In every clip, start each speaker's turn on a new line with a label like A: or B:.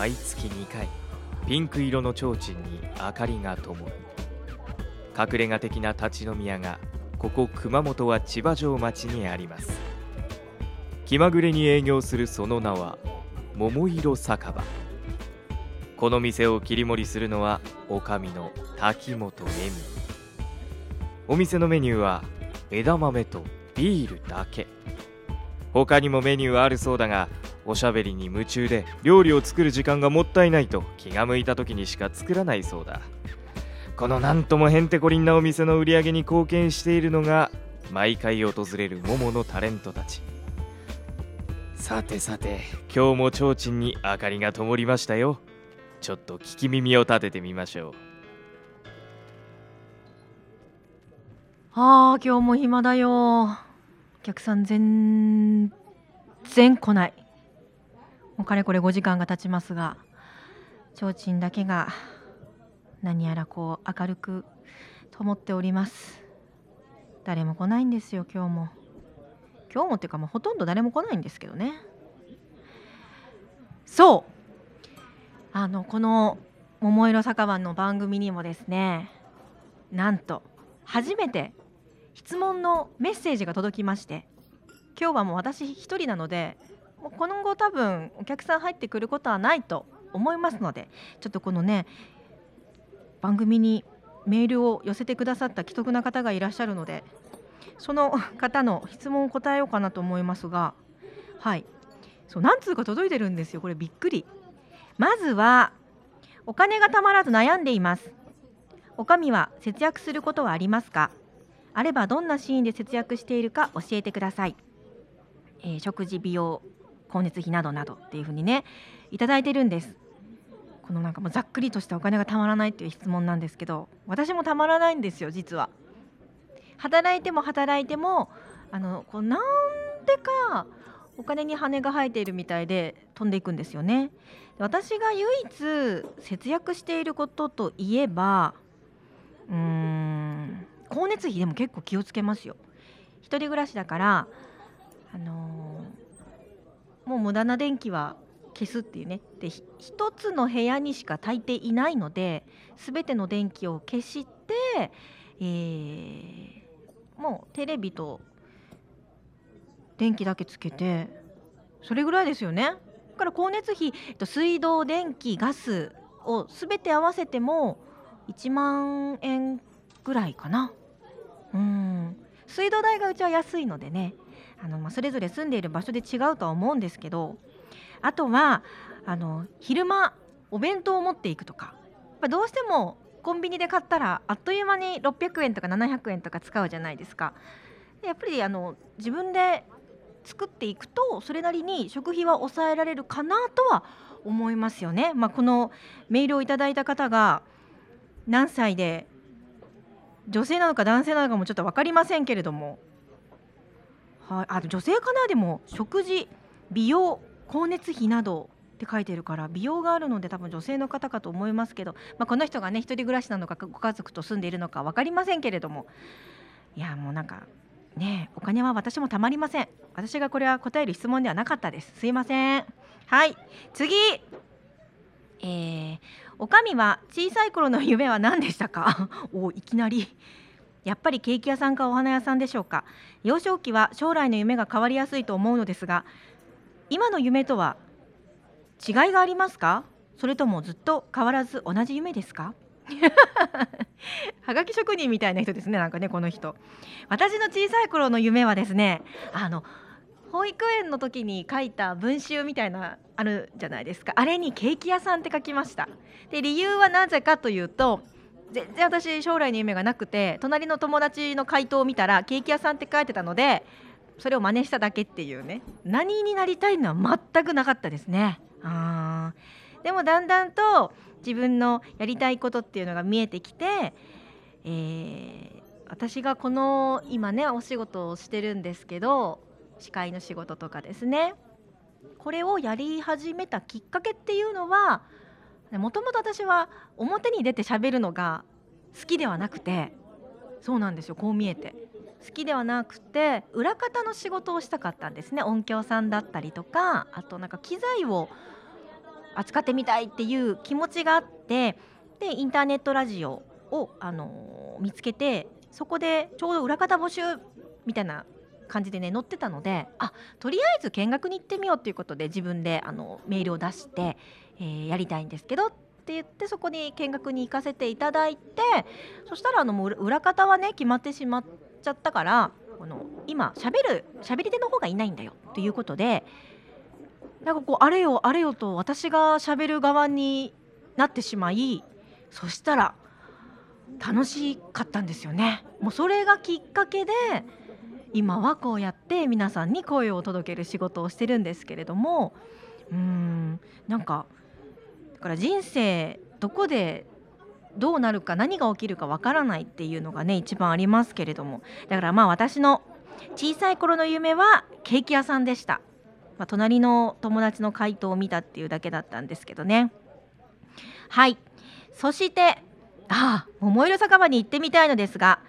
A: 毎月2回ピンク色の提灯に明かりが灯る。隠れ家的な立ち飲み屋がここ熊本は千葉城町にあります。気まぐれに営業するその名は桃色酒場。この店を切り盛りするのは女将の滝本恵美。お店のメニューは枝豆とビールだけ。他にもメニューはあるそうだがおしゃべりに夢中で料理を作る時間がもったいないと気が向いた時にしか作らないそうだ。このなんともへんてこりんなお店の売り上げに貢献しているのが毎回訪れるモモのタレントたち。さてさて今日も提灯に明かりが灯りましたよ。ちょっと聞き耳を立ててみましょう。
B: あー今日も暇だよ。お客さん全然来ない。もうかれこれ5時間が経ちますが提灯だけが何やらこう明るく灯っております。誰も来ないんですよ今日も。今日もっていうかもうほとんど誰も来ないんですけどね。そう。あのこの「桃色酒場」の番組にもですねなんと初めて質問のメッセージが届きまして今日はもう私一人なのでもう今後多分お客さん入ってくることはないと思いますのでちょっとこのね番組にメールを寄せてくださった既得な方がいらっしゃるのでその方の質問を答えようかなと思いますがはい。そう何通か届いてるんですよこれびっくり。まずはお金がたまらず悩んでいます。おかみは節約することはありますか？あればどんなシーンで節約しているか教えてください、えー、食事美容。光熱費などなどっていうふうにねいただいてるんです。このなんかもうざっくりとしたお金がたまらないっていう質問なんですけど私もたまらないんですよ実は。働いても働いてもあのこうなんでかお金に羽が生えているみたいで飛んでいくんですよね。私が唯一節約していることといえばうーん光熱費でも結構気をつけますよ。一人暮らしだからあの、もう無駄な電気は消すっていうねで一つの部屋にしか炊いていないので全ての電気を消して、えー、もうテレビと電気だけつけてそれぐらいですよね。から光熱費と水道電気ガスを全て合わせても1万円ぐらいかな。うん水道代がうちは安いのでねあの、まあ、それぞれ住んでいる場所で違うとは思うんですけどあとはあの昼間お弁当を持っていくとかどうしてもコンビニで買ったらあっという間に600円とか700円とか使うじゃないですか。やっぱりあの自分で作っていくとそれなりに食費は抑えられるかなとは思いますよね。まあ、このメールをいただいた方が何歳で女性なのか男性なのかもちょっと分かりませんけれども、はい、あ女性かな？でも食事美容光熱費などって書いてるから美容があるので多分女性の方かと思いますけど、まあ、この人がね一人暮らしなのかご家族と住んでいるのか分かりませんけれども。いやもうなんかねお金は私もたまりません。私がこれは答える質問ではなかったです。すいません。はい。次。えー、おかみは小さい頃の夢は何でしたか？おいきなり。やっぱりケーキ屋さんかお花屋さんでしょうか。幼少期は将来の夢が変わりやすいと思うのですが今の夢とは違いがありますか？それともずっと変わらず同じ夢ですか？はがき職人みたいな人ですねなんかねこの人。私の小さい頃の夢はですねあの保育園の時に書いた文集みたいなあるじゃないですか。あれにケーキ屋さんって書きました。で理由はなぜかというと全然私将来の夢がなくて隣の友達の回答を見たらケーキ屋さんって書いてたのでそれを真似しただけっていうね。何になりたいのは全くなかったですね。あでもだんだんと自分のやりたいことっていうのが見えてきて、えー、私がこの今ねお仕事をしてるんですけど司会の仕事とかですね。これをやり始めたきっかけっていうのはもともと私は表に出て喋るのが好きではなくてそうなんですよこう見えて。好きではなくて裏方の仕事をしたかったんですね。音響さんだったりとかあとなんか機材を扱ってみたいっていう気持ちがあってでインターネットラジオを、あのー見つけてそこでちょうど裏方募集みたいな感じでね載ってたのであとりあえず見学に行ってみようということで自分であのメールを出して、えーやりたいんですけどって言ってそこに見学に行かせていただいてそしたらあのもう裏方はね決まってしまっちゃったからこの今喋る喋り手の方がいないんだよということでなんかこうあれよあれよと私が喋る側になってしまいそしたら楽しかったんですよね。もうそれがきっかけで今はこうやって皆さんに声を届ける仕事をしてるんですけれどもうーんなんかから人生どこでどうなるか何が起きるかわからないっていうのがね一番ありますけれども。だからまあ私の小さい頃の夢はケーキ屋さんでした、まあ、隣の友達の回答を見たっていうだけだったんですけどね。はい。そしてああ桃色酒場に行ってみたいのですが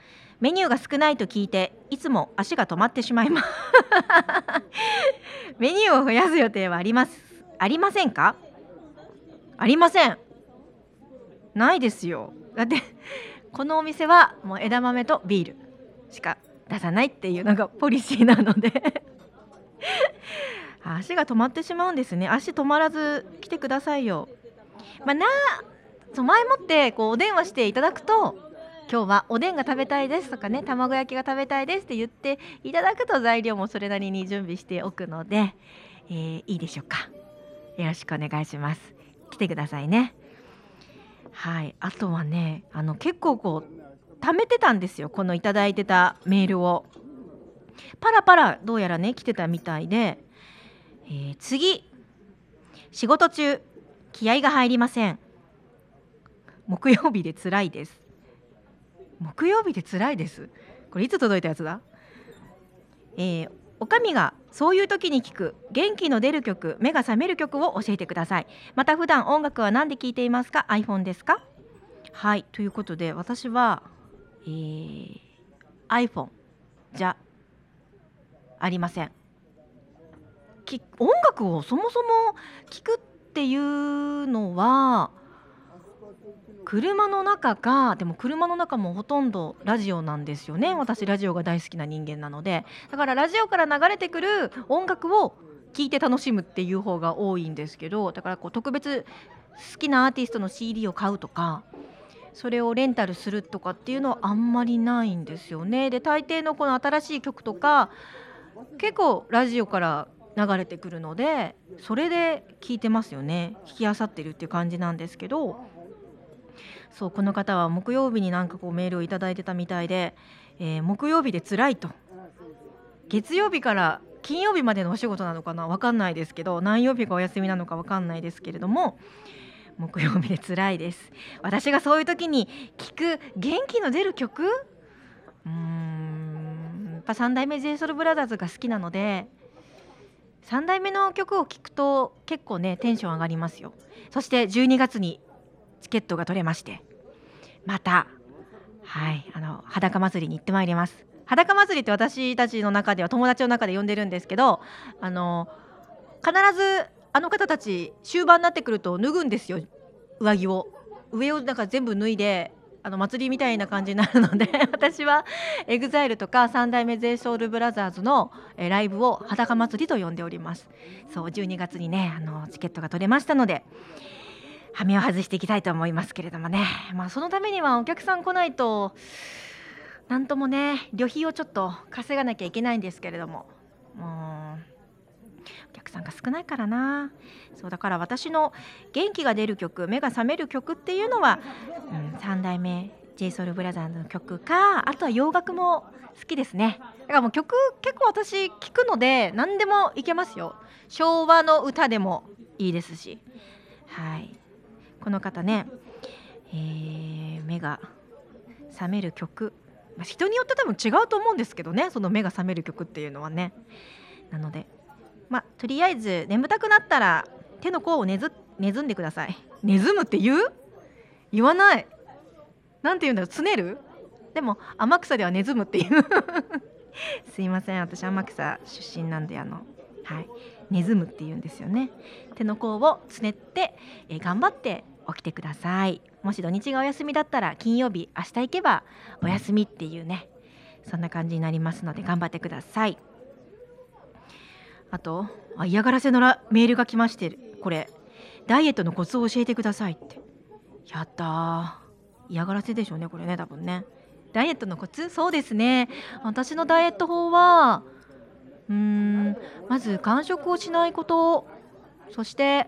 B: メニューが少ないと聞いていつも足が止まってしまいます。メニューを増やす予定はあります。ありませんか？ありません。ないですよ。だってこのお店はもう枝豆とビールしか出さないっていうのがポリシーなので。足が止まってしまうんですね。足止まらず来てくださいよ。まあなそう前もってこうお電話していただくと今日はおでんが食べたいですとかね卵焼きが食べたいですって言っていただくと材料もそれなりに準備しておくので、えーいいでしょうか。よろしくお願いします。来てくださいね。はい。あとはねあの結構こう貯めてたんですよ。このいいてたメールを。パラパラどうやらね来てたみたいで、えー次。仕事中気合が入りません。木曜日で辛いです。木曜日で辛いです？これいつ届いたやつだ？えーおかみがそういう時に聞く元気の出る曲目が覚める曲を教えてください。また普段音楽は何で聴いていますか？iPhone ですか？はいということで私は、えー iPhone じゃありません。音楽をそもそも聴くっていうのは車の中かでも車の中もほとんどラジオなんですよね。私ラジオが大好きな人間なので。だからラジオから流れてくる音楽を聴いて楽しむっていう方が多いんですけどだからこう特別好きなアーティストの CD を買うとかそれをレンタルするとかっていうのはあんまりないんですよね。で大抵のこの新しい曲とか結構ラジオから流れてくるのでそれで聞いてますよね。聞きあさってるっていう感じなんですけどそうこの方は木曜日になんかこうメールをいただいてたみたいで、えー木曜日で辛いと。月曜日から金曜日までのお仕事なのかなわかんないですけど何曜日がお休みなのかわかんないですけれども木曜日で辛いです。私がそういう時に聞く元気の出る曲？うーんやっぱ三代目 j ソ o u l b r o t h e r が好きなので3代目の曲を聴くと結構ねテンション上がりますよ。そして12月にチケットが取れまして。またはいあの裸祭りに行ってまいります。裸祭りって私たちの中では友達の中で呼んでるんですけどあの必ずあの方たち終盤になってくると脱ぐんですよ。上着を。上をなんか全部脱いであの祭りみたいな感じになるので 私は EXILE とか三代目 j s o u l b r o t h e r のライブを裸祭りと呼んでおります。そう12月にねあのチケットが取れましたので。羽目を外していきたいと思いますけれどもね。まあそのためにはお客さん来ないとなんともね旅費をちょっと稼がなきゃいけないんですけれども。もうお客さんが少ないからな。そうだから私の元気が出る曲目が覚める曲っていうのは、うん、3代目 j s o u l b r o t h e r s の曲かあとは洋楽も好きですね。だからもう曲結構私聴くので何でもいけますよ。昭和の歌でもいいですし。はい。この方ね、えー目が覚める曲。まあ人によって多分違うと思うんですけどねその目が覚める曲っていうのはね。なのでまあとりあえず眠たくなったら手の甲をねずねずんでください。ねずむって言う？言わない。なんて言うんだろう？つねる？でも天草ではねずむっていう。すいません。私天草出身なんであのはい。ネズムっていうんですよね。手の甲をつねって、えー、頑張って起きてください。もし土日がお休みだったら金曜日明日行けばお休みっていうねそんな感じになりますので頑張ってください。あとあ嫌がらせのらメールが来ましてこれダイエットのコツを教えてくださいって。やった嫌がらせでしょうねこれね多分ね。ダイエットのコツ？そうですね。私のダイエット法はうーんまず間食をしないこと。そして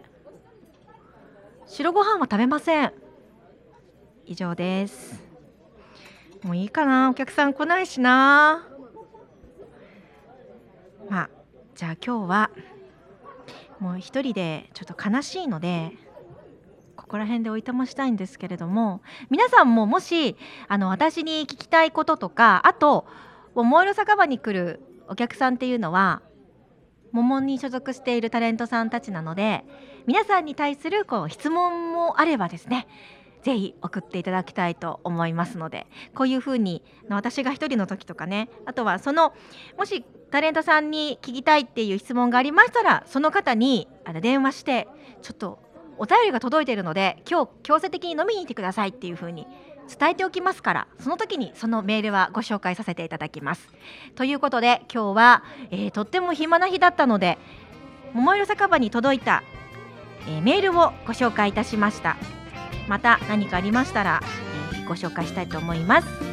B: 白ご飯は食べません。以上です。もういいかな。お客さん来ないしな。まあじゃあ今日はもう一人でちょっと悲しいのでここら辺でおいとましたいんですけれども皆さんももしあの私に聞きたいこととかあと桃色酒場に来るお客さんっていうのは桃に所属しているタレントさんたちなので皆さんに対するこう質問もあればですねぜひ送っていただきたいと思いますのでこういうふうに私が一人の時とかねあとはそのもしタレントさんに聞きたいっていう質問がありましたらその方にあの電話してちょっとお便りが届いているので今日強制的に飲みに行ってくださいっていうふうに伝えておきますからその時にそのメールはご紹介させていただきます。ということで今日は、えー、とっても暇な日だったので桃色酒場に届いた、えー、メールをご紹介いたしました。また何かありましたら、えー、ご紹介したいと思います。